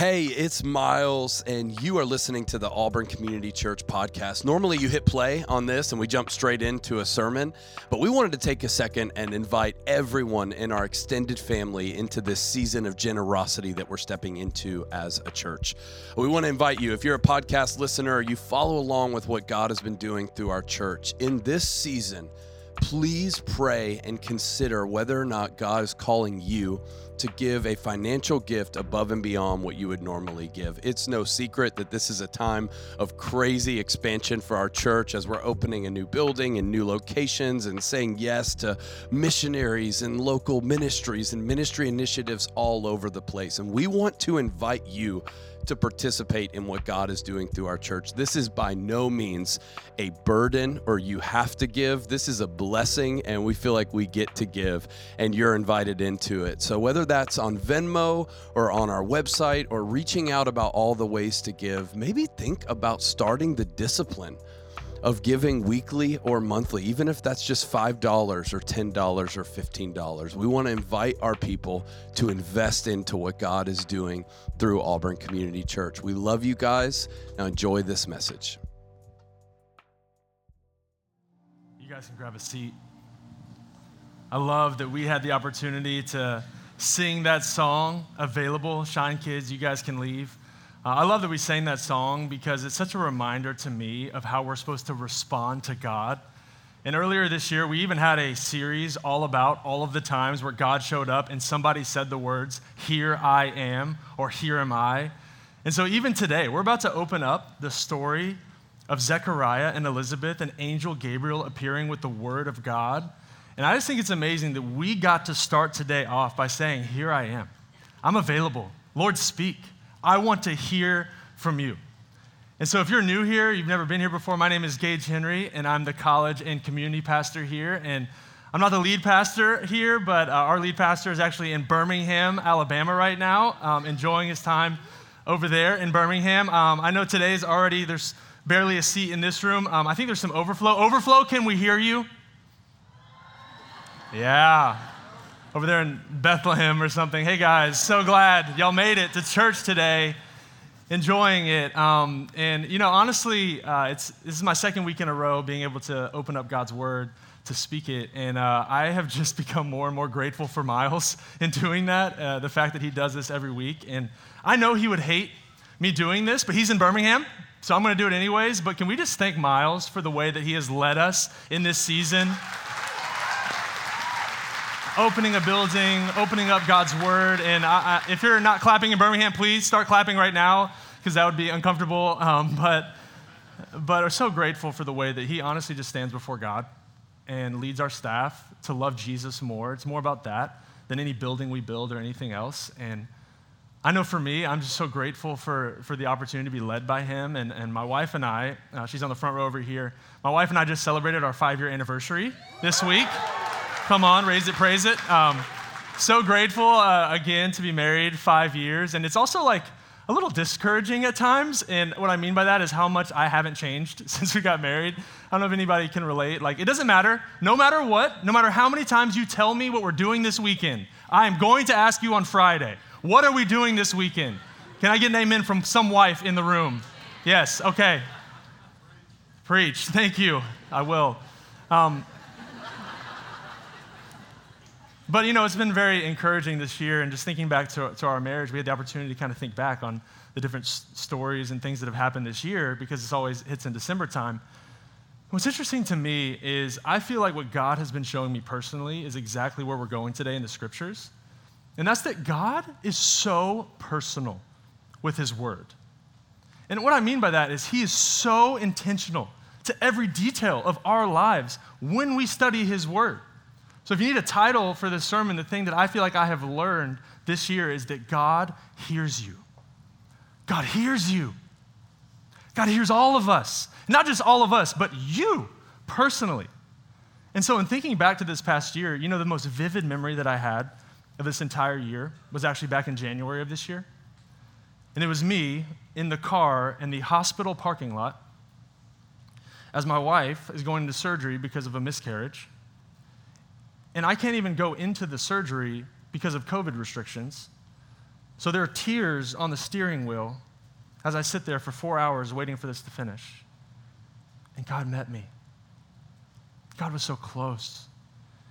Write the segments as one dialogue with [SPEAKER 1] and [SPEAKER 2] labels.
[SPEAKER 1] Hey, it's Miles, and you are listening to the Auburn Community Church podcast. Normally, you hit play on this and we jump straight into a sermon, but we wanted to take a second and invite everyone in our extended family into this season of generosity that we're stepping into as a church. We want to invite you, if you're a podcast listener, you follow along with what God has been doing through our church in this season. Please pray and consider whether or not God is calling you to give a financial gift above and beyond what you would normally give. It's no secret that this is a time of crazy expansion for our church as we're opening a new building and new locations and saying yes to missionaries and local ministries and ministry initiatives all over the place. And we want to invite you to participate in what God is doing through our church. This is by no means a burden or you have to give. This is a blessing, and we feel like we get to give, and you're invited into it. So, whether that's on Venmo or on our website or reaching out about all the ways to give, maybe think about starting the discipline of giving weekly or monthly, even if that's just $5 or $10 or $15. We want to invite our people to invest into what God is doing through Auburn Community Church. We love you guys. Now enjoy this message.
[SPEAKER 2] You guys can grab a seat. I love that we had the opportunity to sing that song available. Shine Kids, you guys can leave. Uh, I love that we sang that song because it's such a reminder to me of how we're supposed to respond to God. And earlier this year, we even had a series all about all of the times where God showed up and somebody said the words, Here I am, or Here am I. And so even today, we're about to open up the story of Zechariah and Elizabeth and angel Gabriel appearing with the word of God. And I just think it's amazing that we got to start today off by saying, Here I am. I'm available. Lord, speak. I want to hear from you. And so, if you're new here, you've never been here before, my name is Gage Henry, and I'm the college and community pastor here. And I'm not the lead pastor here, but uh, our lead pastor is actually in Birmingham, Alabama, right now, um, enjoying his time over there in Birmingham. Um, I know today is already, there's barely a seat in this room. Um, I think there's some overflow. Overflow, can we hear you? Yeah over there in Bethlehem or something. Hey guys, so glad y'all made it to church today, enjoying it. Um, and you know, honestly, uh, it's this is my second week in a row being able to open up God's Word to speak it, and uh, I have just become more and more grateful for Miles in doing that. Uh, the fact that he does this every week, and I know he would hate me doing this, but he's in Birmingham. So I'm going to do it anyways. But can we just thank Miles for the way that he has led us in this season? Opening a building, opening up God's word. And I, I, if you're not clapping in Birmingham, please start clapping right now because that would be uncomfortable. Um, but, but are so grateful for the way that he honestly just stands before God and leads our staff to love Jesus more. It's more about that than any building we build or anything else. And I know for me, I'm just so grateful for, for the opportunity to be led by him. And, and my wife and I, uh, she's on the front row over here, my wife and I just celebrated our five year anniversary this week. Come on, raise it, praise it. Um, so grateful uh, again to be married five years. And it's also like a little discouraging at times. And what I mean by that is how much I haven't changed since we got married. I don't know if anybody can relate. Like, it doesn't matter. No matter what, no matter how many times you tell me what we're doing this weekend, I am going to ask you on Friday, what are we doing this weekend? Can I get an amen from some wife in the room? Yes, okay. Preach. Thank you. I will. Um, but you know, it's been very encouraging this year, and just thinking back to, to our marriage, we had the opportunity to kind of think back on the different s- stories and things that have happened this year because it's always hits in December time. What's interesting to me is I feel like what God has been showing me personally is exactly where we're going today in the scriptures. And that's that God is so personal with his word. And what I mean by that is he is so intentional to every detail of our lives when we study his word. So, if you need a title for this sermon, the thing that I feel like I have learned this year is that God hears you. God hears you. God hears all of us. Not just all of us, but you personally. And so, in thinking back to this past year, you know, the most vivid memory that I had of this entire year was actually back in January of this year. And it was me in the car in the hospital parking lot as my wife is going into surgery because of a miscarriage. And I can't even go into the surgery because of COVID restrictions. So there are tears on the steering wheel as I sit there for four hours waiting for this to finish. And God met me. God was so close.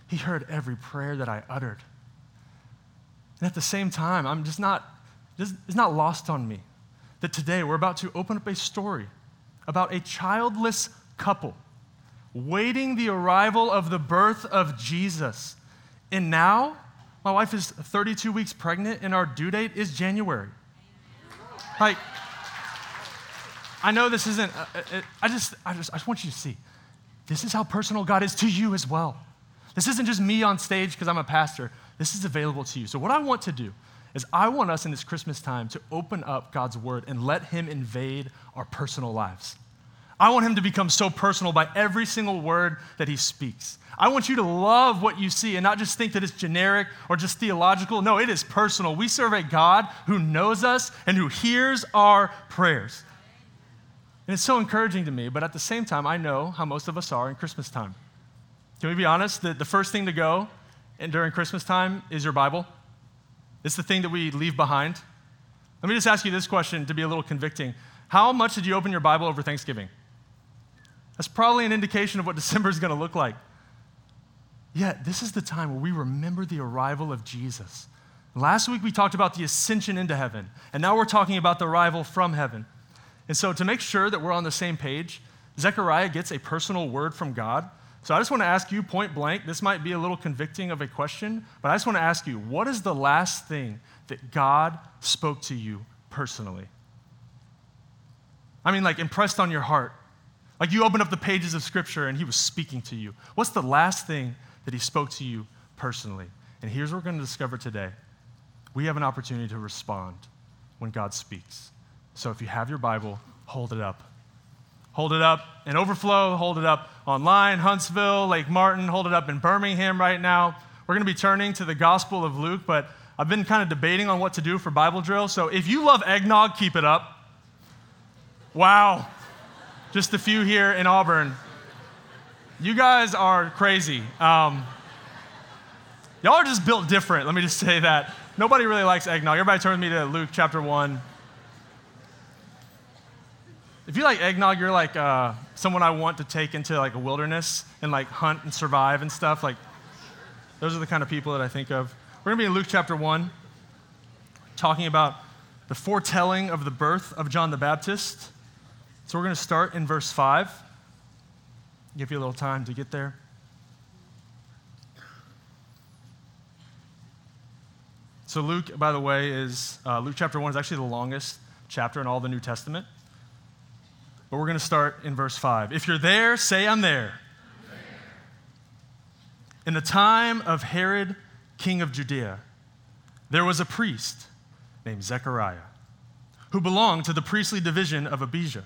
[SPEAKER 2] He heard every prayer that I uttered. And at the same time, I'm just not, it's not lost on me that today we're about to open up a story about a childless couple waiting the arrival of the birth of Jesus. And now, my wife is 32 weeks pregnant, and our due date is January. Like, I know this isn't, uh, uh, uh, I, just, I, just, I just want you to see this is how personal God is to you as well. This isn't just me on stage because I'm a pastor. This is available to you. So, what I want to do is, I want us in this Christmas time to open up God's word and let Him invade our personal lives. I want him to become so personal by every single word that he speaks. I want you to love what you see and not just think that it's generic or just theological. No, it is personal. We serve a God who knows us and who hears our prayers. And it's so encouraging to me, but at the same time, I know how most of us are in Christmas time. Can we be honest? The, the first thing to go and during Christmas time is your Bible. It's the thing that we leave behind. Let me just ask you this question to be a little convicting. How much did you open your Bible over Thanksgiving? That's probably an indication of what December is going to look like. Yet, this is the time where we remember the arrival of Jesus. Last week we talked about the ascension into heaven, and now we're talking about the arrival from heaven. And so, to make sure that we're on the same page, Zechariah gets a personal word from God. So, I just want to ask you point blank this might be a little convicting of a question, but I just want to ask you what is the last thing that God spoke to you personally? I mean, like impressed on your heart like you opened up the pages of Scripture and He was speaking to you. What's the last thing that He spoke to you personally? And here's what we're going to discover today we have an opportunity to respond when God speaks. So if you have your Bible, hold it up. Hold it up in Overflow, hold it up online, Huntsville, Lake Martin, hold it up in Birmingham right now. We're going to be turning to the Gospel of Luke, but I've been kind of debating on what to do for Bible drill. So if you love eggnog, keep it up. Wow, just a few here in Auburn. You guys are crazy. Um, y'all are just built different. Let me just say that. Nobody really likes eggnog. Everybody turns me to Luke chapter 1. If you like eggnog, you're like uh, someone I want to take into like a wilderness and like hunt and survive and stuff. Like, those are the kind of people that I think of. We're going to be in Luke chapter 1, talking about the foretelling of the birth of John the Baptist. So we're going to start in verse 5. Give you a little time to get there. So, Luke, by the way, is uh, Luke chapter 1 is actually the longest chapter in all the New Testament. But we're going to start in verse 5. If you're there, say, I'm there. In the time of Herod, king of Judea, there was a priest named Zechariah who belonged to the priestly division of Abijah.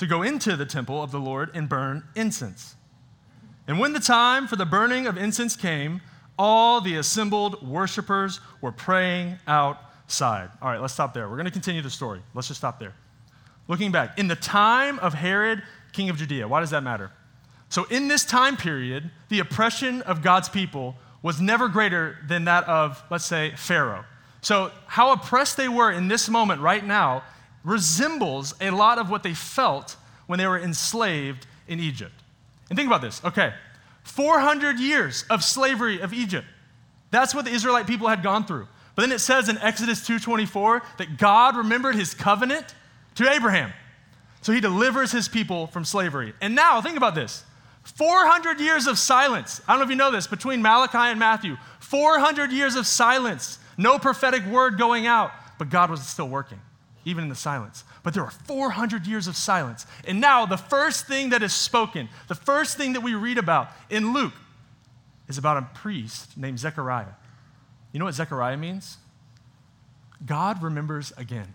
[SPEAKER 2] to go into the temple of the Lord and burn incense. And when the time for the burning of incense came, all the assembled worshipers were praying outside. All right, let's stop there. We're going to continue the story. Let's just stop there. Looking back, in the time of Herod, king of Judea, why does that matter? So, in this time period, the oppression of God's people was never greater than that of, let's say, Pharaoh. So, how oppressed they were in this moment right now resembles a lot of what they felt when they were enslaved in Egypt. And think about this okay, 400 years of slavery of Egypt. That's what the Israelite people had gone through. But then it says in Exodus 2:24 that God remembered his covenant to Abraham. So he delivers his people from slavery. And now think about this. 400 years of silence. I don't know if you know this, between Malachi and Matthew. 400 years of silence. No prophetic word going out, but God was still working even in the silence. But there are 400 years of silence. And now, the first thing that is spoken, the first thing that we read about in Luke, is about a priest named Zechariah. You know what Zechariah means? God remembers again.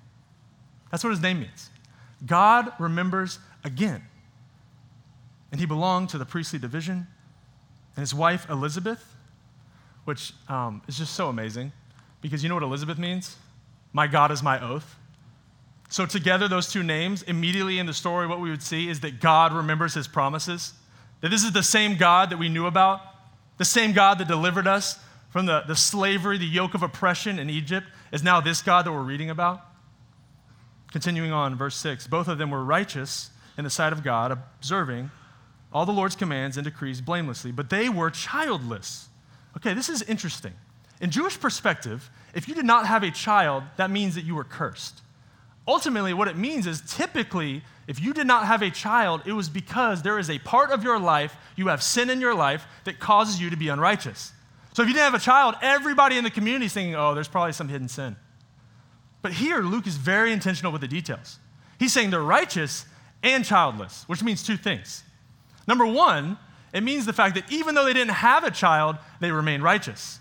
[SPEAKER 2] That's what his name means. God remembers again. And he belonged to the priestly division. And his wife, Elizabeth, which um, is just so amazing because you know what Elizabeth means? My God is my oath. So, together, those two names, immediately in the story, what we would see is that God remembers his promises. That this is the same God that we knew about, the same God that delivered us from the, the slavery, the yoke of oppression in Egypt, is now this God that we're reading about. Continuing on, verse 6 both of them were righteous in the sight of God, observing all the Lord's commands and decrees blamelessly, but they were childless. Okay, this is interesting. In Jewish perspective, if you did not have a child, that means that you were cursed. Ultimately, what it means is typically, if you did not have a child, it was because there is a part of your life, you have sin in your life that causes you to be unrighteous. So if you didn't have a child, everybody in the community is thinking, oh, there's probably some hidden sin. But here, Luke is very intentional with the details. He's saying they're righteous and childless, which means two things. Number one, it means the fact that even though they didn't have a child, they remained righteous.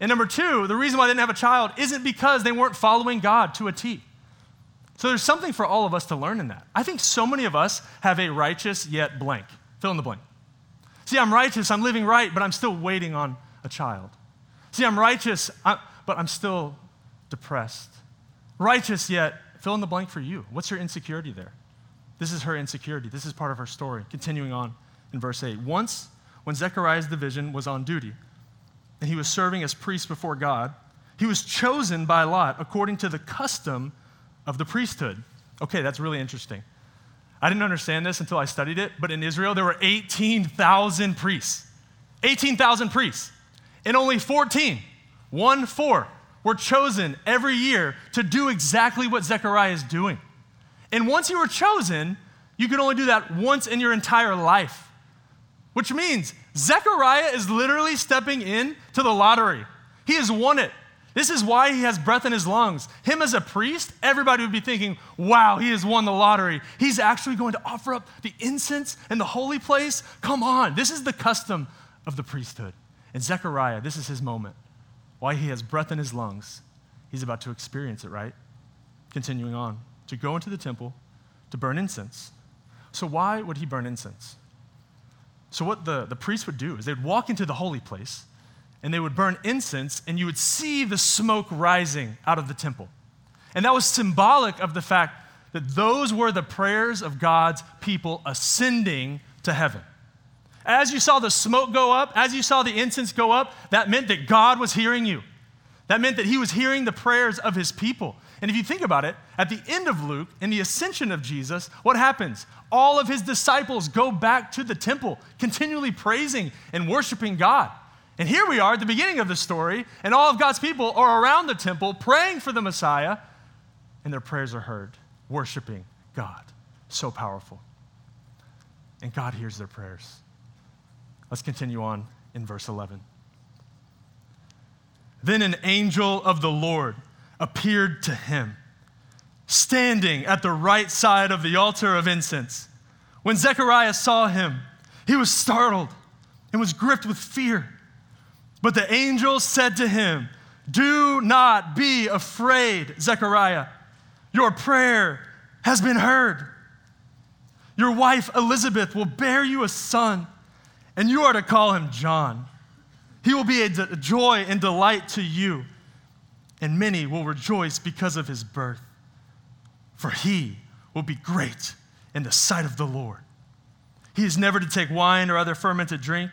[SPEAKER 2] And number two, the reason why they didn't have a child isn't because they weren't following God to a T. So there's something for all of us to learn in that. I think so many of us have a righteous yet blank. Fill in the blank. See, I'm righteous, I'm living right, but I'm still waiting on a child. See, I'm righteous, but I'm still depressed. Righteous yet, fill in the blank for you. What's your insecurity there? This is her insecurity. This is part of her story. Continuing on in verse 8. Once, when Zechariah's division was on duty, and he was serving as priest before God, he was chosen by Lot according to the custom of the priesthood. Okay, that's really interesting. I didn't understand this until I studied it, but in Israel there were 18,000 priests. 18,000 priests. And only 14, one four, were chosen every year to do exactly what Zechariah is doing. And once you were chosen, you could only do that once in your entire life, which means Zechariah is literally stepping in to the lottery. He has won it. This is why he has breath in his lungs. Him as a priest, everybody would be thinking, wow, he has won the lottery. He's actually going to offer up the incense in the holy place. Come on. This is the custom of the priesthood. And Zechariah, this is his moment. Why he has breath in his lungs. He's about to experience it, right? Continuing on, to go into the temple to burn incense. So, why would he burn incense? So, what the, the priest would do is they'd walk into the holy place and they would burn incense, and you would see the smoke rising out of the temple. And that was symbolic of the fact that those were the prayers of God's people ascending to heaven. As you saw the smoke go up, as you saw the incense go up, that meant that God was hearing you. That meant that he was hearing the prayers of his people. And if you think about it, at the end of Luke, in the ascension of Jesus, what happens? All of his disciples go back to the temple, continually praising and worshiping God. And here we are at the beginning of the story, and all of God's people are around the temple praying for the Messiah, and their prayers are heard, worshiping God. So powerful. And God hears their prayers. Let's continue on in verse 11. Then an angel of the Lord appeared to him, standing at the right side of the altar of incense. When Zechariah saw him, he was startled and was gripped with fear. But the angel said to him, Do not be afraid, Zechariah. Your prayer has been heard. Your wife Elizabeth will bear you a son, and you are to call him John. He will be a joy and delight to you, and many will rejoice because of his birth. For he will be great in the sight of the Lord. He is never to take wine or other fermented drink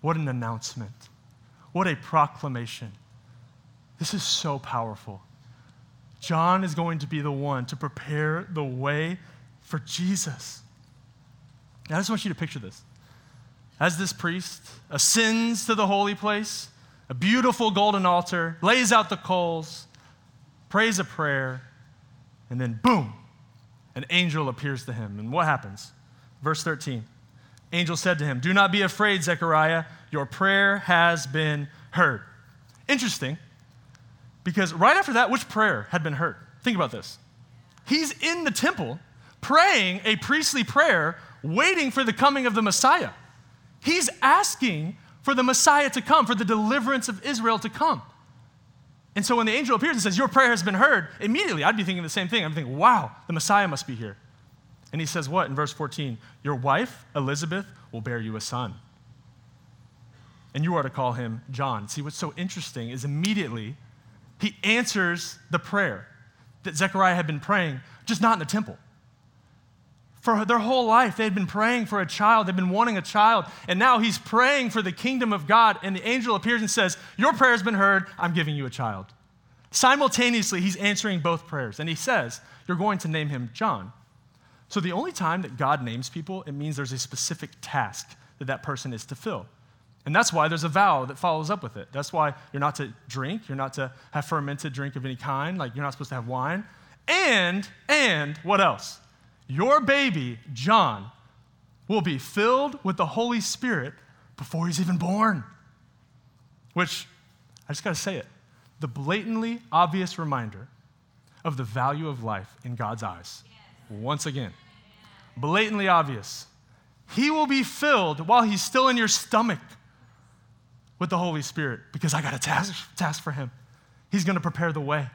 [SPEAKER 2] What an announcement. What a proclamation. This is so powerful. John is going to be the one to prepare the way for Jesus. Now, I just want you to picture this. As this priest ascends to the holy place, a beautiful golden altar, lays out the coals, prays a prayer, and then boom, an angel appears to him. And what happens? Verse 13 Angel said to him, Do not be afraid, Zechariah. Your prayer has been heard. Interesting, because right after that, which prayer had been heard? Think about this. He's in the temple praying a priestly prayer, waiting for the coming of the Messiah. He's asking for the Messiah to come, for the deliverance of Israel to come. And so when the angel appears and says, Your prayer has been heard, immediately I'd be thinking the same thing. I'm thinking, Wow, the Messiah must be here. And he says, What? In verse 14, Your wife, Elizabeth, will bear you a son. And you are to call him John. See, what's so interesting is immediately he answers the prayer that Zechariah had been praying, just not in the temple. For their whole life, they had been praying for a child. They'd been wanting a child. And now he's praying for the kingdom of God. And the angel appears and says, Your prayer has been heard. I'm giving you a child. Simultaneously, he's answering both prayers. And he says, You're going to name him John. So the only time that God names people, it means there's a specific task that that person is to fill. And that's why there's a vow that follows up with it. That's why you're not to drink, you're not to have fermented drink of any kind, like you're not supposed to have wine. And, and, what else? Your baby, John, will be filled with the Holy Spirit before he's even born. Which, I just gotta say it, the blatantly obvious reminder of the value of life in God's eyes once again. Blatantly obvious. He will be filled while he's still in your stomach with the Holy Spirit because I got a task, task for him. He's going to prepare the way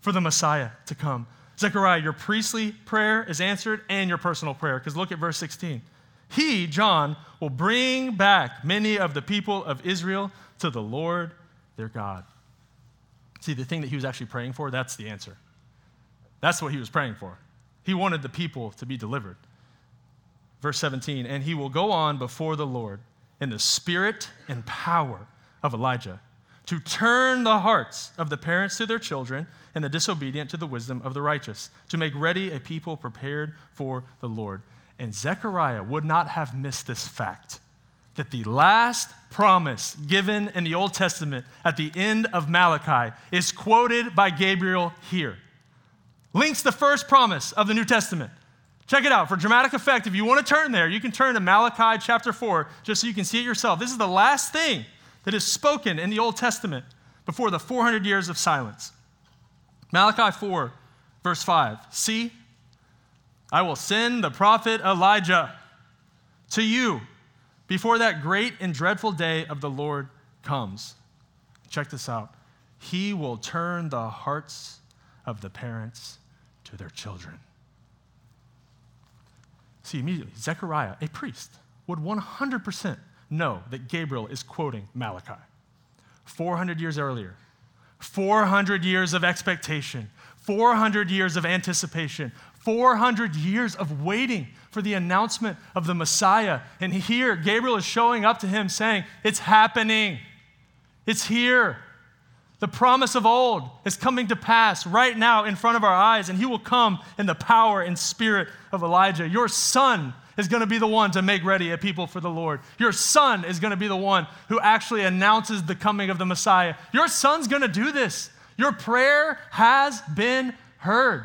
[SPEAKER 2] for the Messiah to come. Zechariah, your priestly prayer is answered and your personal prayer because look at verse 16. He, John, will bring back many of the people of Israel to the Lord their God. See, the thing that he was actually praying for, that's the answer. That's what he was praying for. He wanted the people to be delivered. Verse 17, and he will go on before the Lord in the spirit and power of Elijah to turn the hearts of the parents to their children and the disobedient to the wisdom of the righteous, to make ready a people prepared for the Lord. And Zechariah would not have missed this fact that the last promise given in the Old Testament at the end of Malachi is quoted by Gabriel here links the first promise of the New Testament. Check it out. For dramatic effect, if you want to turn there, you can turn to Malachi chapter 4 just so you can see it yourself. This is the last thing that is spoken in the Old Testament before the 400 years of silence. Malachi 4, verse 5. See, I will send the prophet Elijah to you before that great and dreadful day of the Lord comes. Check this out. He will turn the hearts of the parents to their children. See, immediately, Zechariah, a priest, would 100% know that Gabriel is quoting Malachi. 400 years earlier, 400 years of expectation, 400 years of anticipation, 400 years of waiting for the announcement of the Messiah. And here, Gabriel is showing up to him saying, It's happening, it's here. The promise of old is coming to pass right now in front of our eyes, and he will come in the power and spirit of Elijah. Your son is going to be the one to make ready a people for the Lord. Your son is going to be the one who actually announces the coming of the Messiah. Your son's going to do this. Your prayer has been heard.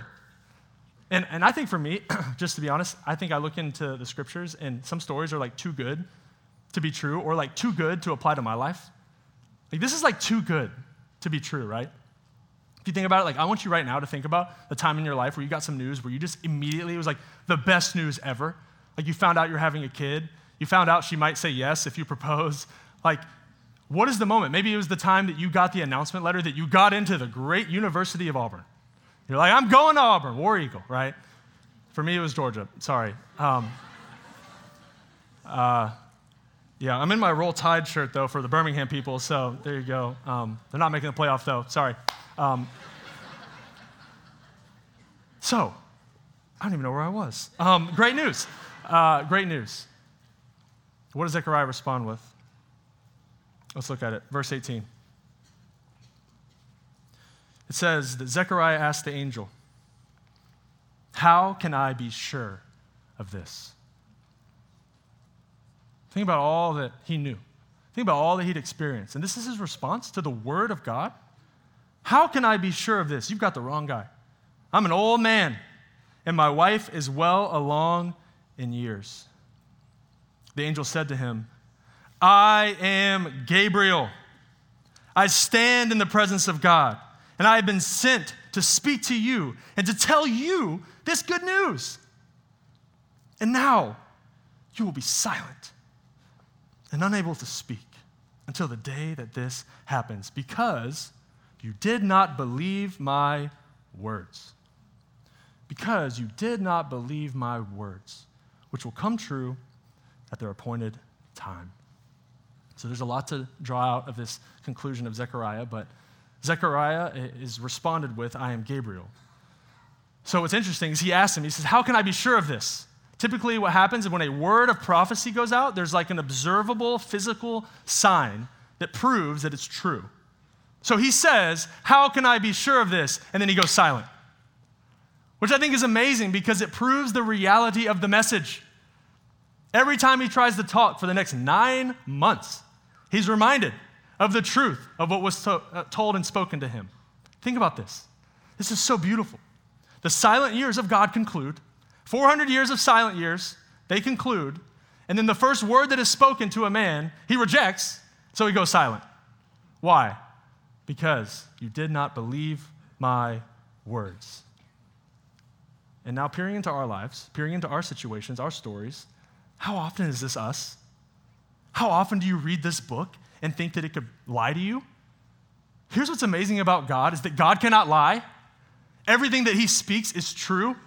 [SPEAKER 2] And, and I think for me, just to be honest, I think I look into the scriptures and some stories are like too good to be true or like too good to apply to my life. Like this is like too good to be true, right? If you think about it, like I want you right now to think about the time in your life where you got some news where you just immediately, it was like the best news ever. Like you found out you're having a kid, you found out she might say yes if you propose. Like, what is the moment? Maybe it was the time that you got the announcement letter that you got into the great University of Auburn. You're like, I'm going to Auburn, War Eagle, right? For me, it was Georgia. Sorry. Um, uh, yeah, I'm in my Roll Tide shirt, though, for the Birmingham people, so there you go. Um, they're not making the playoff, though. Sorry. Um, so, I don't even know where I was. Um, great news. Uh, great news. What does Zechariah respond with? Let's look at it. Verse 18. It says that Zechariah asked the angel, How can I be sure of this? Think about all that he knew. Think about all that he'd experienced. And this is his response to the word of God. How can I be sure of this? You've got the wrong guy. I'm an old man, and my wife is well along in years. The angel said to him, I am Gabriel. I stand in the presence of God, and I have been sent to speak to you and to tell you this good news. And now you will be silent and unable to speak until the day that this happens, because you did not believe my words. Because you did not believe my words, which will come true at their appointed time. So there's a lot to draw out of this conclusion of Zechariah, but Zechariah is responded with, I am Gabriel. So what's interesting is he asks him, he says, How can I be sure of this? Typically, what happens is when a word of prophecy goes out, there's like an observable physical sign that proves that it's true. So he says, How can I be sure of this? And then he goes silent, which I think is amazing because it proves the reality of the message. Every time he tries to talk for the next nine months, he's reminded of the truth of what was to, uh, told and spoken to him. Think about this. This is so beautiful. The silent years of God conclude, 400 years of silent years, they conclude, and then the first word that is spoken to a man, he rejects, so he goes silent. Why? Because you did not believe my words. And now, peering into our lives, peering into our situations, our stories, how often is this us? How often do you read this book and think that it could lie to you? Here's what's amazing about God is that God cannot lie. Everything that he speaks is true.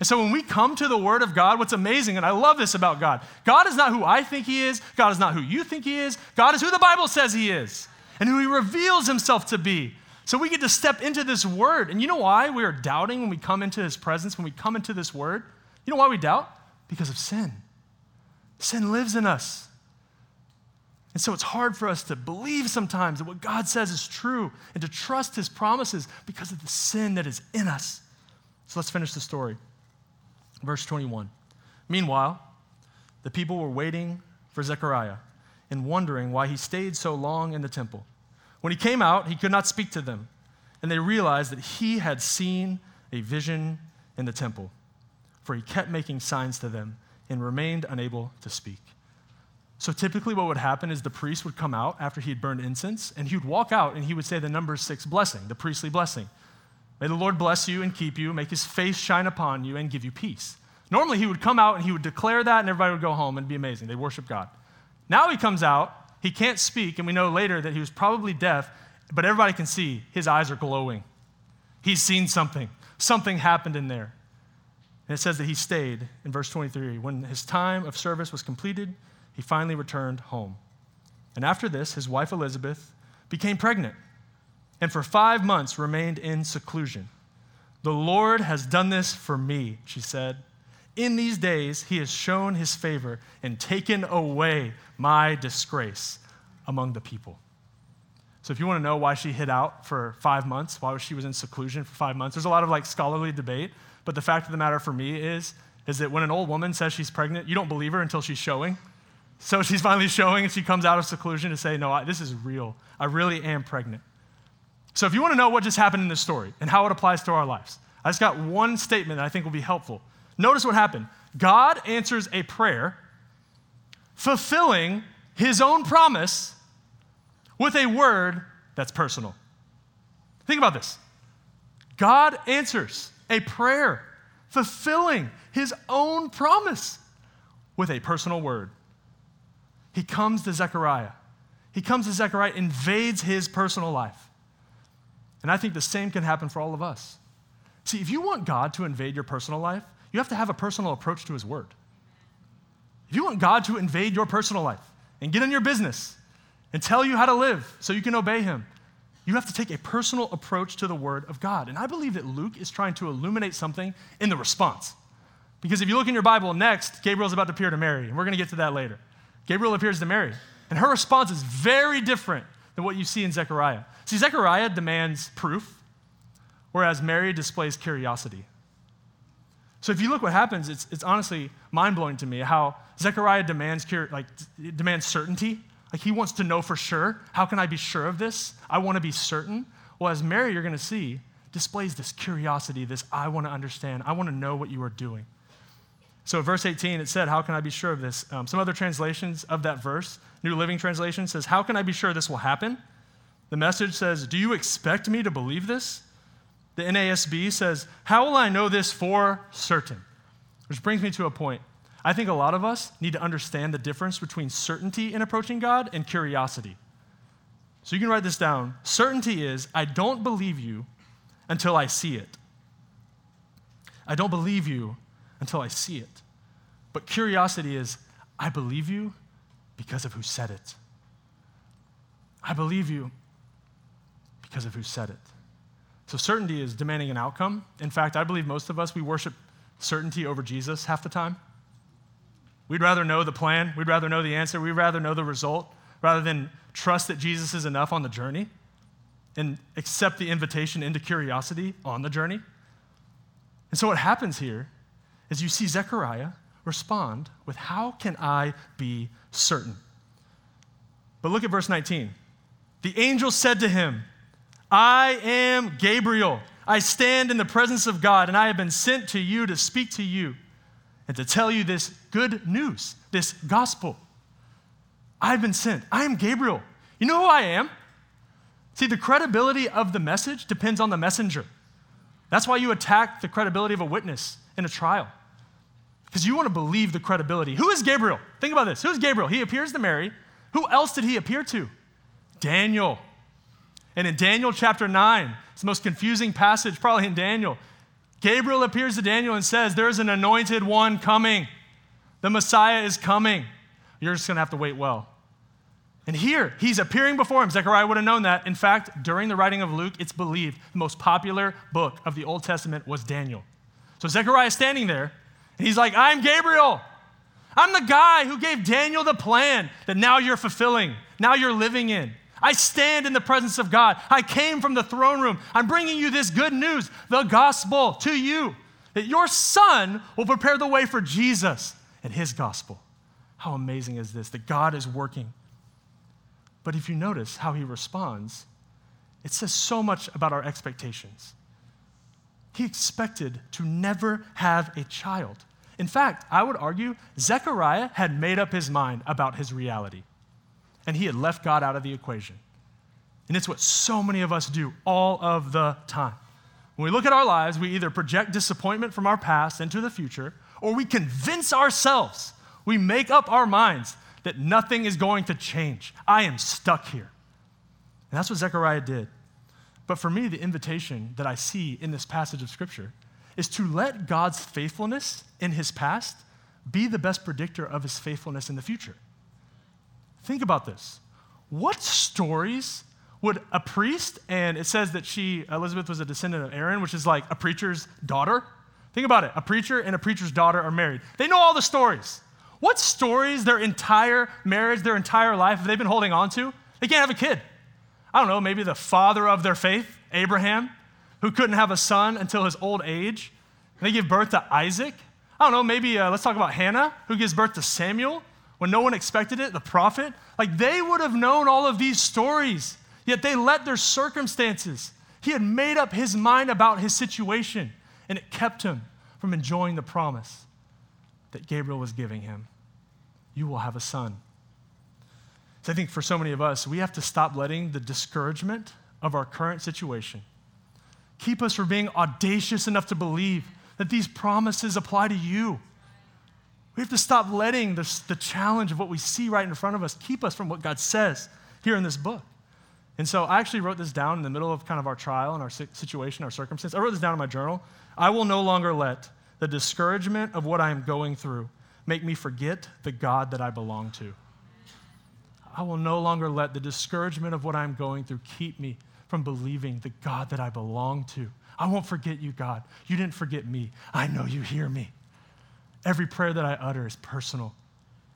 [SPEAKER 2] And so when we come to the word of God, what's amazing, and I love this about God, God is not who I think he is, God is not who you think he is, God is who the Bible says he is, and who he reveals himself to be. So we get to step into this word. And you know why we are doubting when we come into his presence, when we come into this word? You know why we doubt? Because of sin. Sin lives in us. And so it's hard for us to believe sometimes that what God says is true and to trust his promises because of the sin that is in us. So let's finish the story. Verse 21. Meanwhile, the people were waiting for Zechariah and wondering why he stayed so long in the temple. When he came out, he could not speak to them, and they realized that he had seen a vision in the temple, for he kept making signs to them and remained unable to speak. So typically, what would happen is the priest would come out after he had burned incense, and he would walk out and he would say the number six blessing, the priestly blessing. May the Lord bless you and keep you, make his face shine upon you, and give you peace. Normally, he would come out and he would declare that, and everybody would go home and be amazing. They worship God. Now he comes out, he can't speak, and we know later that he was probably deaf, but everybody can see his eyes are glowing. He's seen something. Something happened in there. And it says that he stayed in verse 23. When his time of service was completed, he finally returned home. And after this, his wife Elizabeth became pregnant and for five months remained in seclusion. The Lord has done this for me, she said. In these days, he has shown his favor and taken away my disgrace among the people. So, if you want to know why she hid out for five months, why she was in seclusion for five months, there's a lot of like scholarly debate. But the fact of the matter for me is, is that when an old woman says she's pregnant, you don't believe her until she's showing. So she's finally showing, and she comes out of seclusion to say, No, I, this is real. I really am pregnant. So if you want to know what just happened in this story and how it applies to our lives, I just got one statement that I think will be helpful. Notice what happened God answers a prayer, fulfilling his own promise with a word that's personal. Think about this God answers a prayer, fulfilling his own promise with a personal word. He comes to Zechariah. He comes to Zechariah, invades his personal life. And I think the same can happen for all of us. See, if you want God to invade your personal life, you have to have a personal approach to his word. If you want God to invade your personal life and get in your business and tell you how to live so you can obey him, you have to take a personal approach to the Word of God. And I believe that Luke is trying to illuminate something in the response. Because if you look in your Bible, next, Gabriel's about to appear to Mary, and we're going to get to that later. Gabriel appears to Mary, and her response is very different than what you see in Zechariah. See, Zechariah demands proof, whereas Mary displays curiosity. So if you look what happens, it's, it's honestly mind blowing to me how Zechariah demands, like, demands certainty like he wants to know for sure. How can I be sure of this? I want to be certain. Well, as Mary, you're going to see, displays this curiosity, this I want to understand, I want to know what you are doing. So, verse 18, it said, How can I be sure of this? Um, some other translations of that verse, New Living Translation says, How can I be sure this will happen? The message says, Do you expect me to believe this? The NASB says, How will I know this for certain? Which brings me to a point. I think a lot of us need to understand the difference between certainty in approaching God and curiosity. So you can write this down. Certainty is, I don't believe you until I see it. I don't believe you until I see it. But curiosity is, I believe you because of who said it. I believe you because of who said it. So certainty is demanding an outcome. In fact, I believe most of us, we worship certainty over Jesus half the time. We'd rather know the plan, we'd rather know the answer, we'd rather know the result rather than trust that Jesus is enough on the journey and accept the invitation into curiosity on the journey. And so what happens here is you see Zechariah respond with, How can I be certain? But look at verse 19. The angel said to him, I am Gabriel. I stand in the presence of God, and I have been sent to you to speak to you and to tell you this good news, this gospel. I've been sent. I am Gabriel. You know who I am? See, the credibility of the message depends on the messenger. That's why you attack the credibility of a witness in a trial. Because you want to believe the credibility. Who is Gabriel? Think about this. Who's Gabriel? He appears to Mary. Who else did he appear to? Daniel. And in Daniel chapter 9, it's the most confusing passage probably in Daniel. Gabriel appears to Daniel and says, There's an anointed one coming. The Messiah is coming. You're just going to have to wait well. And here, he's appearing before him. Zechariah would have known that. In fact, during the writing of Luke, it's believed the most popular book of the Old Testament was Daniel. So Zechariah is standing there, and he's like, I'm Gabriel. I'm the guy who gave Daniel the plan that now you're fulfilling, now you're living in. I stand in the presence of God. I came from the throne room. I'm bringing you this good news, the gospel, to you, that your son will prepare the way for Jesus and his gospel. How amazing is this that God is working? But if you notice how he responds, it says so much about our expectations. He expected to never have a child. In fact, I would argue Zechariah had made up his mind about his reality, and he had left God out of the equation. And it's what so many of us do all of the time. When we look at our lives, we either project disappointment from our past into the future, or we convince ourselves we make up our minds that nothing is going to change. I am stuck here. And that's what Zechariah did. But for me, the invitation that I see in this passage of Scripture is to let God's faithfulness in his past be the best predictor of his faithfulness in the future. Think about this. What stories would a priest, and it says that she, Elizabeth, was a descendant of Aaron, which is like a preacher's daughter. Think about it. A preacher and a preacher's daughter are married. They know all the stories. What stories their entire marriage, their entire life have they been holding on to? They can't have a kid. I don't know, maybe the father of their faith, Abraham, who couldn't have a son until his old age. They give birth to Isaac. I don't know, maybe uh, let's talk about Hannah, who gives birth to Samuel when no one expected it, the prophet. Like they would have known all of these stories, yet they let their circumstances. He had made up his mind about his situation, and it kept him from enjoying the promise that Gabriel was giving him. You will have a son. So I think for so many of us, we have to stop letting the discouragement of our current situation keep us from being audacious enough to believe that these promises apply to you. We have to stop letting the, the challenge of what we see right in front of us keep us from what God says here in this book. And so I actually wrote this down in the middle of kind of our trial and our situation, our circumstance. I wrote this down in my journal. I will no longer let the discouragement of what I am going through make me forget the God that I belong to. I will no longer let the discouragement of what I'm going through keep me from believing the God that I belong to. I won't forget you, God. You didn't forget me. I know you hear me. Every prayer that I utter is personal,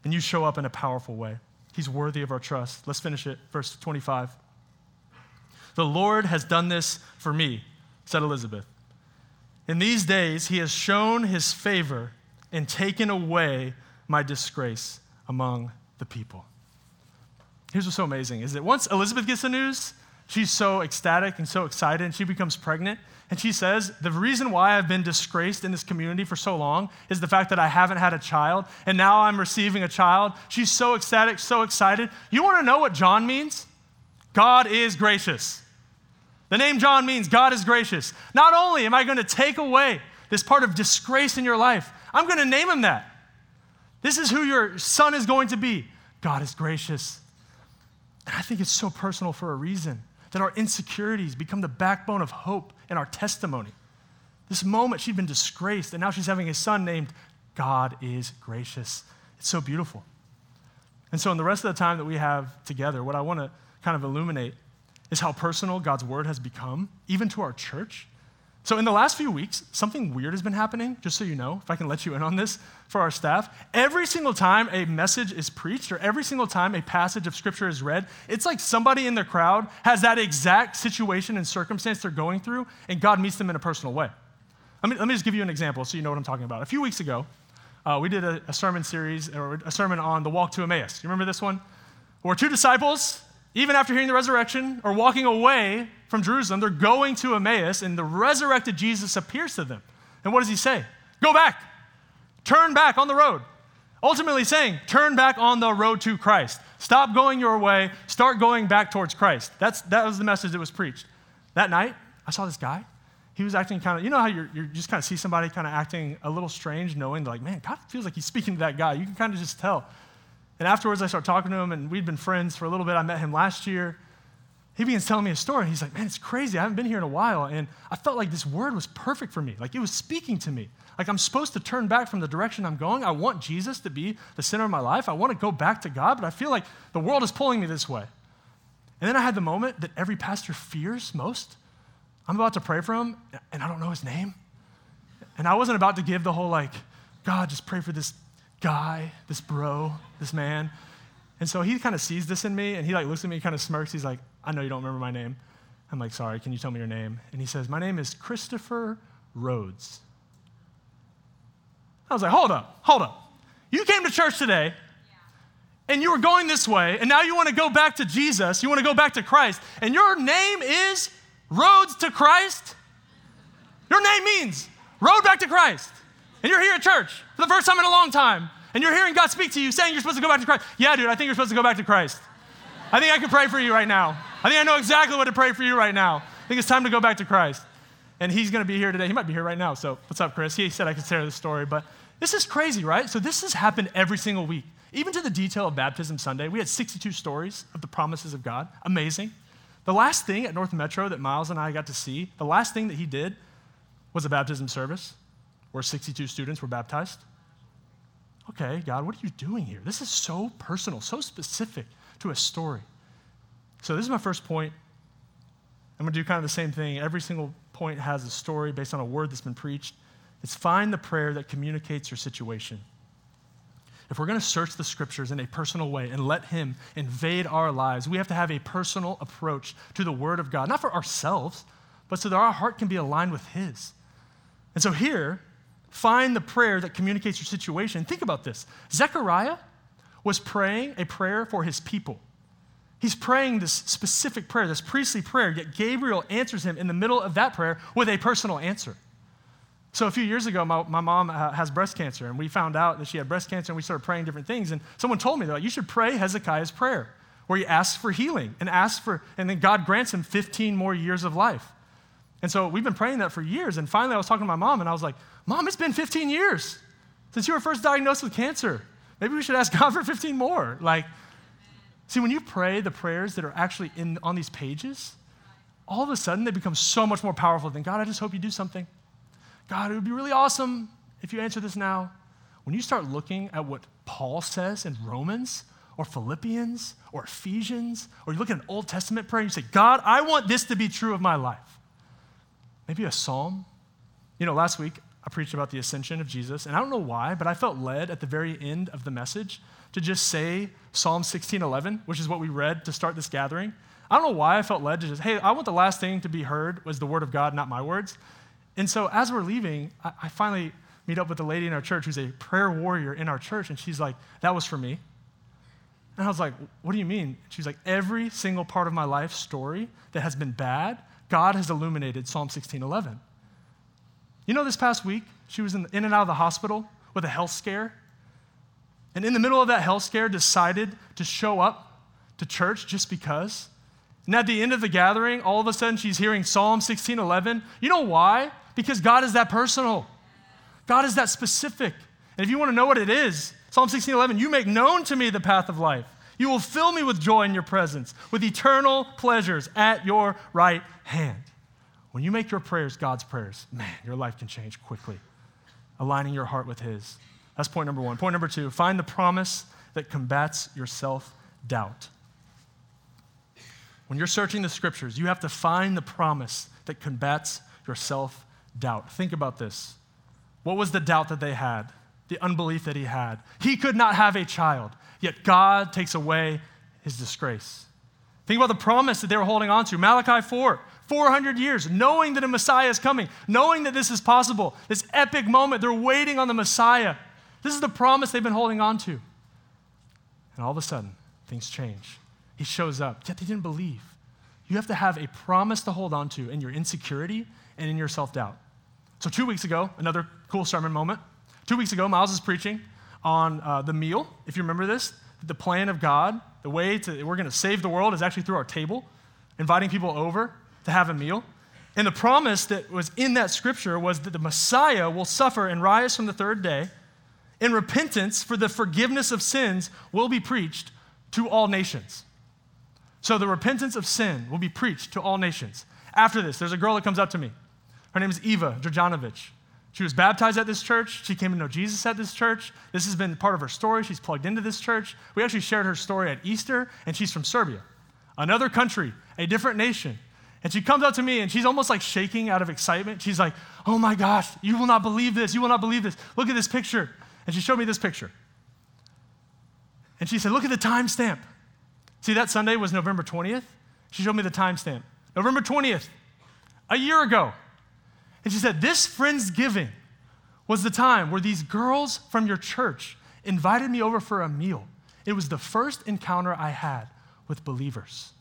[SPEAKER 2] and you show up in a powerful way. He's worthy of our trust. Let's finish it. Verse 25. The Lord has done this for me, said Elizabeth. In these days, he has shown his favor and taken away my disgrace among the people. Here's what's so amazing is that once Elizabeth gets the news, She's so ecstatic and so excited, and she becomes pregnant. And she says, The reason why I've been disgraced in this community for so long is the fact that I haven't had a child, and now I'm receiving a child. She's so ecstatic, so excited. You want to know what John means? God is gracious. The name John means God is gracious. Not only am I going to take away this part of disgrace in your life, I'm going to name him that. This is who your son is going to be. God is gracious. And I think it's so personal for a reason that our insecurities become the backbone of hope in our testimony. This moment, she'd been disgraced, and now she's having a son named God is gracious. It's so beautiful. And so, in the rest of the time that we have together, what I want to kind of illuminate is how personal God's word has become, even to our church. So, in the last few weeks, something weird has been happening, just so you know, if I can let you in on this for our staff. Every single time a message is preached or every single time a passage of scripture is read, it's like somebody in the crowd has that exact situation and circumstance they're going through, and God meets them in a personal way. Let me, let me just give you an example so you know what I'm talking about. A few weeks ago, uh, we did a, a sermon series, or a sermon on the walk to Emmaus. You remember this one? Where two disciples even after hearing the resurrection or walking away from Jerusalem, they're going to Emmaus, and the resurrected Jesus appears to them. And what does he say? Go back, turn back on the road. Ultimately, saying, turn back on the road to Christ. Stop going your way, start going back towards Christ. That's, that was the message that was preached. That night, I saw this guy. He was acting kind of, you know how you're, you just kind of see somebody kind of acting a little strange, knowing, like, man, God feels like he's speaking to that guy. You can kind of just tell. And afterwards, I start talking to him, and we'd been friends for a little bit. I met him last year. He begins telling me a story. He's like, Man, it's crazy. I haven't been here in a while. And I felt like this word was perfect for me. Like it was speaking to me. Like I'm supposed to turn back from the direction I'm going. I want Jesus to be the center of my life. I want to go back to God, but I feel like the world is pulling me this way. And then I had the moment that every pastor fears most. I'm about to pray for him, and I don't know his name. And I wasn't about to give the whole, like, God, just pray for this guy, this bro, this man. And so he kind of sees this in me and he like looks at me, kind of smirks. He's like, I know you don't remember my name. I'm like, sorry, can you tell me your name? And he says, My name is Christopher Rhodes. I was like, hold up, hold up. You came to church today and you were going this way, and now you want to go back to Jesus, you want to go back to Christ, and your name is Roads to Christ? Your name means road back to Christ and you're here at church for the first time in a long time, and you're hearing God speak to you saying you're supposed to go back to Christ. Yeah, dude, I think you're supposed to go back to Christ. I think I can pray for you right now. I think I know exactly what to pray for you right now. I think it's time to go back to Christ. And he's going to be here today. He might be here right now. So, what's up, Chris? He said I could share this story, but this is crazy, right? So, this has happened every single week. Even to the detail of Baptism Sunday, we had 62 stories of the promises of God. Amazing. The last thing at North Metro that Miles and I got to see, the last thing that he did was a baptism service where 62 students were baptized? Okay, God, what are you doing here? This is so personal, so specific to a story. So, this is my first point. I'm going to do kind of the same thing. Every single point has a story based on a word that's been preached. It's find the prayer that communicates your situation. If we're going to search the scriptures in a personal way and let Him invade our lives, we have to have a personal approach to the Word of God, not for ourselves, but so that our heart can be aligned with His. And so here, Find the prayer that communicates your situation. Think about this Zechariah was praying a prayer for his people. He's praying this specific prayer, this priestly prayer, yet Gabriel answers him in the middle of that prayer with a personal answer. So, a few years ago, my, my mom uh, has breast cancer, and we found out that she had breast cancer, and we started praying different things. And someone told me, that you should pray Hezekiah's prayer, where he asks for healing and asks for, and then God grants him 15 more years of life. And so we've been praying that for years. And finally, I was talking to my mom, and I was like, Mom, it's been 15 years since you were first diagnosed with cancer. Maybe we should ask God for 15 more. Like, see, when you pray the prayers that are actually in, on these pages, all of a sudden they become so much more powerful than God, I just hope you do something. God, it would be really awesome if you answer this now. When you start looking at what Paul says in Romans or Philippians or Ephesians, or you look at an Old Testament prayer and you say, God, I want this to be true of my life. Maybe a psalm. You know, last week I preached about the ascension of Jesus, and I don't know why, but I felt led at the very end of the message to just say Psalm 16:11, which is what we read to start this gathering. I don't know why I felt led to just, hey, I want the last thing to be heard was the word of God, not my words. And so as we're leaving, I, I finally meet up with a lady in our church who's a prayer warrior in our church, and she's like, that was for me. And I was like, What do you mean? She's like, Every single part of my life story that has been bad, God has illuminated Psalm 16:11. You know, this past week, she was in, in and out of the hospital with a health scare. And in the middle of that health scare, decided to show up to church just because. And at the end of the gathering, all of a sudden she's hearing Psalm 16:11. You know why? Because God is that personal, God is that specific. And if you want to know what it is, Psalm 16:11, you make known to me the path of life. You will fill me with joy in your presence, with eternal pleasures at your right hand. When you make your prayers God's prayers, man, your life can change quickly, aligning your heart with His. That's point number one. Point number two find the promise that combats your self doubt. When you're searching the scriptures, you have to find the promise that combats your self doubt. Think about this. What was the doubt that they had? The unbelief that he had. He could not have a child, yet God takes away his disgrace. Think about the promise that they were holding on to. Malachi 4, 400 years, knowing that a Messiah is coming, knowing that this is possible, this epic moment, they're waiting on the Messiah. This is the promise they've been holding on to. And all of a sudden, things change. He shows up, yet they didn't believe. You have to have a promise to hold on to in your insecurity and in your self doubt. So, two weeks ago, another cool sermon moment. Two weeks ago, Miles is preaching on uh, the meal. If you remember this, the plan of God, the way to, we're going to save the world is actually through our table, inviting people over to have a meal. And the promise that was in that scripture was that the Messiah will suffer and rise from the third day, and repentance for the forgiveness of sins will be preached to all nations. So the repentance of sin will be preached to all nations. After this, there's a girl that comes up to me. Her name is Eva Drjanovic. She was baptized at this church. She came to know Jesus at this church. This has been part of her story. She's plugged into this church. We actually shared her story at Easter, and she's from Serbia, another country, a different nation. And she comes up to me and she's almost like shaking out of excitement. She's like, Oh my gosh, you will not believe this. You will not believe this. Look at this picture. And she showed me this picture. And she said, Look at the timestamp. See, that Sunday was November 20th. She showed me the timestamp. November 20th, a year ago. And she said, This Friendsgiving was the time where these girls from your church invited me over for a meal. It was the first encounter I had with believers.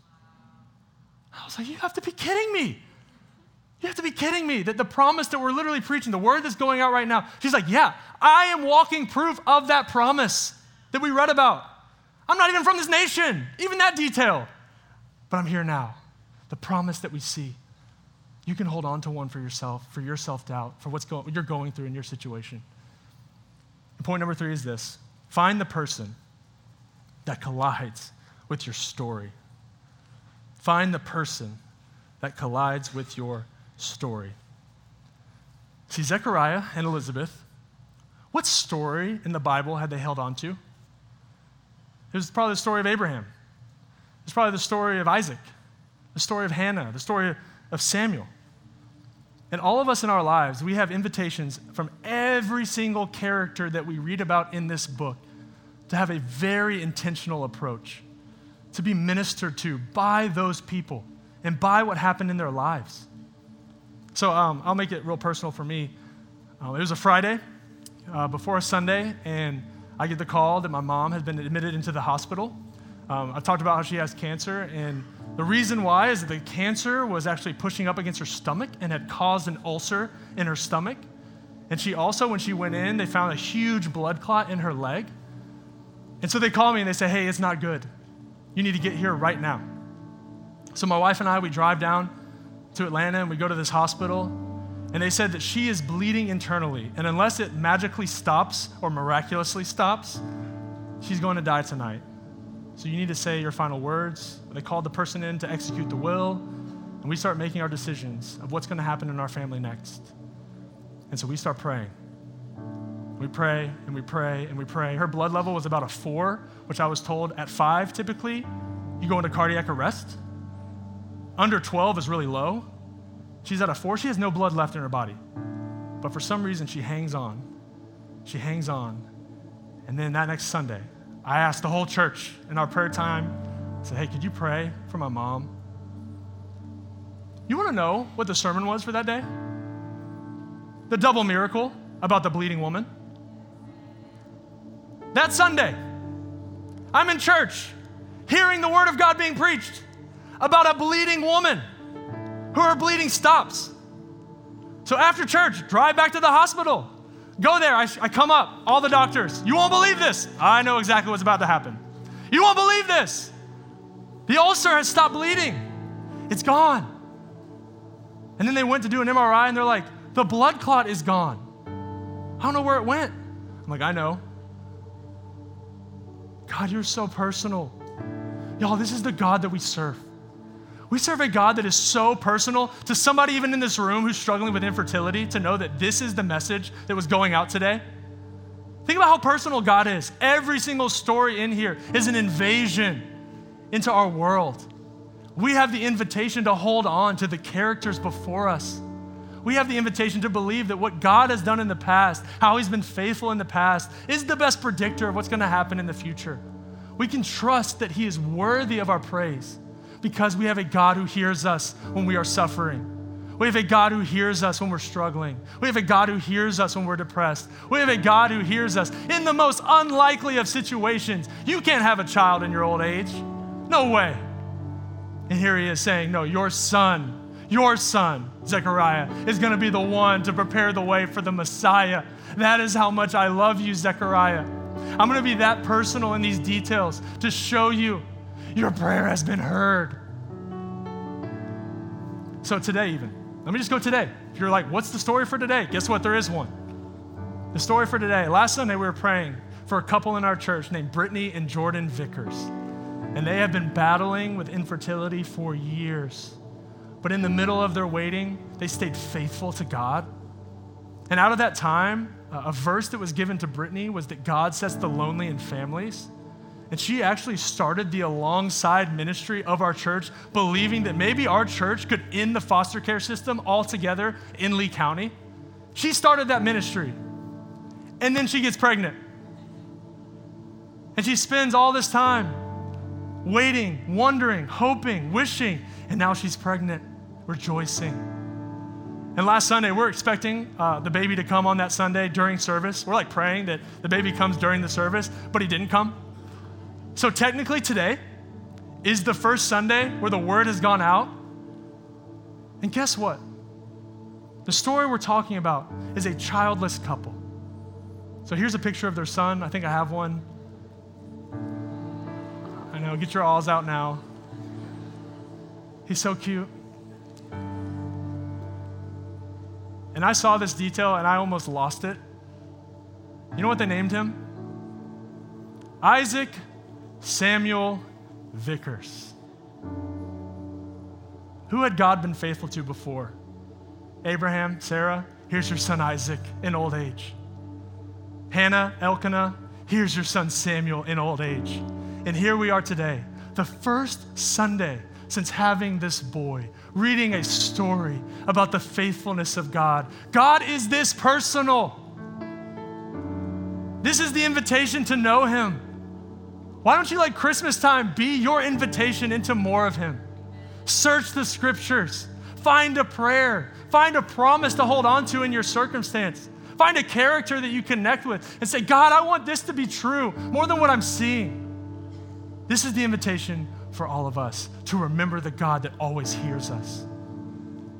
[SPEAKER 2] I was like, You have to be kidding me. You have to be kidding me that the promise that we're literally preaching, the word that's going out right now, she's like, Yeah, I am walking proof of that promise that we read about. I'm not even from this nation, even that detail. But I'm here now. The promise that we see. You can hold on to one for yourself, for your self doubt, for what's what you're going through in your situation. And point number three is this find the person that collides with your story. Find the person that collides with your story. See, Zechariah and Elizabeth, what story in the Bible had they held on to? It was probably the story of Abraham. It's probably the story of Isaac, the story of Hannah, the story of Samuel. And all of us in our lives, we have invitations from every single character that we read about in this book to have a very intentional approach, to be ministered to by those people and by what happened in their lives. So um, I'll make it real personal for me. Uh, it was a Friday uh, before a Sunday, and I get the call that my mom has been admitted into the hospital. Um, I talked about how she has cancer, and the reason why is that the cancer was actually pushing up against her stomach and had caused an ulcer in her stomach. And she also, when she went in, they found a huge blood clot in her leg. And so they call me and they say, hey, it's not good. You need to get here right now. So my wife and I, we drive down to Atlanta and we go to this hospital and they said that she is bleeding internally. And unless it magically stops or miraculously stops, she's going to die tonight. So you need to say your final words. They called the person in to execute the will. And we start making our decisions of what's going to happen in our family next. And so we start praying. We pray and we pray and we pray. Her blood level was about a four, which I was told at five typically, you go into cardiac arrest. Under 12 is really low. She's at a four. She has no blood left in her body. But for some reason, she hangs on. She hangs on. And then that next Sunday, I asked the whole church in our prayer time, I said, hey, could you pray for my mom? You want to know what the sermon was for that day? The double miracle about the bleeding woman. That Sunday, I'm in church, hearing the word of God being preached about a bleeding woman who her bleeding stops. So after church, drive back to the hospital. Go there. I, I come up, all the doctors. You won't believe this. I know exactly what's about to happen. You won't believe this. The ulcer has stopped bleeding, it's gone. And then they went to do an MRI and they're like, the blood clot is gone. I don't know where it went. I'm like, I know. God, you're so personal. Y'all, this is the God that we serve. We serve a God that is so personal to somebody even in this room who's struggling with infertility to know that this is the message that was going out today. Think about how personal God is. Every single story in here is an invasion into our world. We have the invitation to hold on to the characters before us. We have the invitation to believe that what God has done in the past, how He's been faithful in the past, is the best predictor of what's going to happen in the future. We can trust that He is worthy of our praise because we have a God who hears us when we are suffering. We have a God who hears us when we're struggling. We have a God who hears us when we're depressed. We have a God who hears us in the most unlikely of situations. You can't have a child in your old age. No way. And here he is saying, No, your son, your son, Zechariah, is going to be the one to prepare the way for the Messiah. That is how much I love you, Zechariah. I'm going to be that personal in these details to show you your prayer has been heard. So, today, even, let me just go today. If you're like, what's the story for today? Guess what? There is one. The story for today. Last Sunday, we were praying for a couple in our church named Brittany and Jordan Vickers. And they have been battling with infertility for years. But in the middle of their waiting, they stayed faithful to God. And out of that time, a verse that was given to Brittany was that God sets the lonely in families. And she actually started the alongside ministry of our church, believing that maybe our church could end the foster care system altogether in Lee County. She started that ministry. And then she gets pregnant. And she spends all this time waiting, wondering, hoping, wishing, and now she's pregnant, rejoicing. And last Sunday, we're expecting uh, the baby to come on that Sunday during service. We're like praying that the baby comes during the service, but he didn't come. So, technically, today is the first Sunday where the word has gone out. And guess what? The story we're talking about is a childless couple. So, here's a picture of their son. I think I have one. I know, get your alls out now. He's so cute. And I saw this detail and I almost lost it. You know what they named him? Isaac Samuel Vickers. Who had God been faithful to before? Abraham, Sarah, here's your son Isaac in old age. Hannah, Elkanah, here's your son Samuel in old age. And here we are today, the first Sunday since having this boy, reading a story about the faithfulness of God. God is this personal. This is the invitation to know Him. Why don't you let Christmas time be your invitation into more of Him? Search the scriptures, find a prayer, find a promise to hold on to in your circumstance. Find a character that you connect with and say, God, I want this to be true more than what I'm seeing. This is the invitation for all of us to remember the God that always hears us.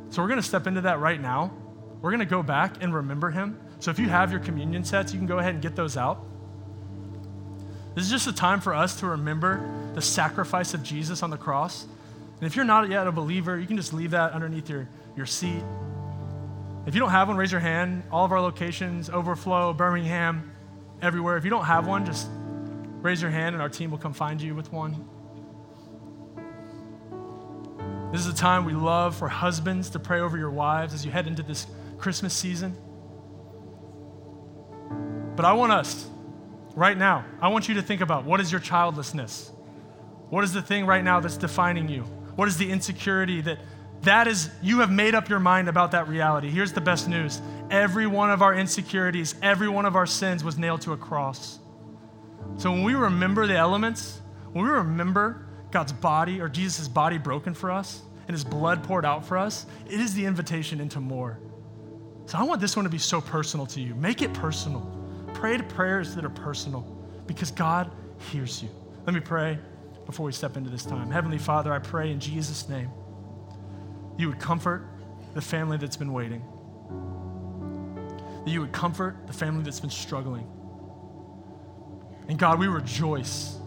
[SPEAKER 2] So we're going to step into that right now. We're going to go back and remember Him. So if you have your communion sets, you can go ahead and get those out. This is just a time for us to remember the sacrifice of Jesus on the cross. And if you're not yet a believer, you can just leave that underneath your, your seat. If you don't have one, raise your hand. All of our locations, Overflow, Birmingham, everywhere. If you don't have one, just raise your hand and our team will come find you with one. This is a time we love for husbands to pray over your wives as you head into this Christmas season. But I want us right now, I want you to think about what is your childlessness? What is the thing right now that's defining you? What is the insecurity that that is you have made up your mind about that reality. Here's the best news. Every one of our insecurities, every one of our sins was nailed to a cross. So when we remember the elements, when we remember God's body or Jesus' body broken for us and his blood poured out for us, it is the invitation into more. So I want this one to be so personal to you. Make it personal. Pray to prayers that are personal because God hears you. Let me pray before we step into this time. Heavenly Father, I pray in Jesus' name you would comfort the family that's been waiting, that you would comfort the family that's been struggling. And God, we rejoice.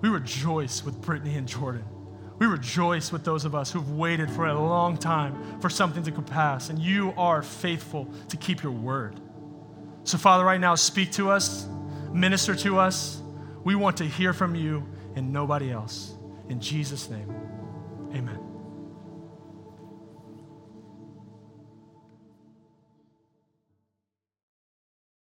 [SPEAKER 2] We rejoice with Brittany and Jordan. We rejoice with those of us who've waited for a long time for something to come pass, and you are faithful to keep your word. So, Father, right now, speak to us, minister to us. We want to hear from you and nobody else. In Jesus' name.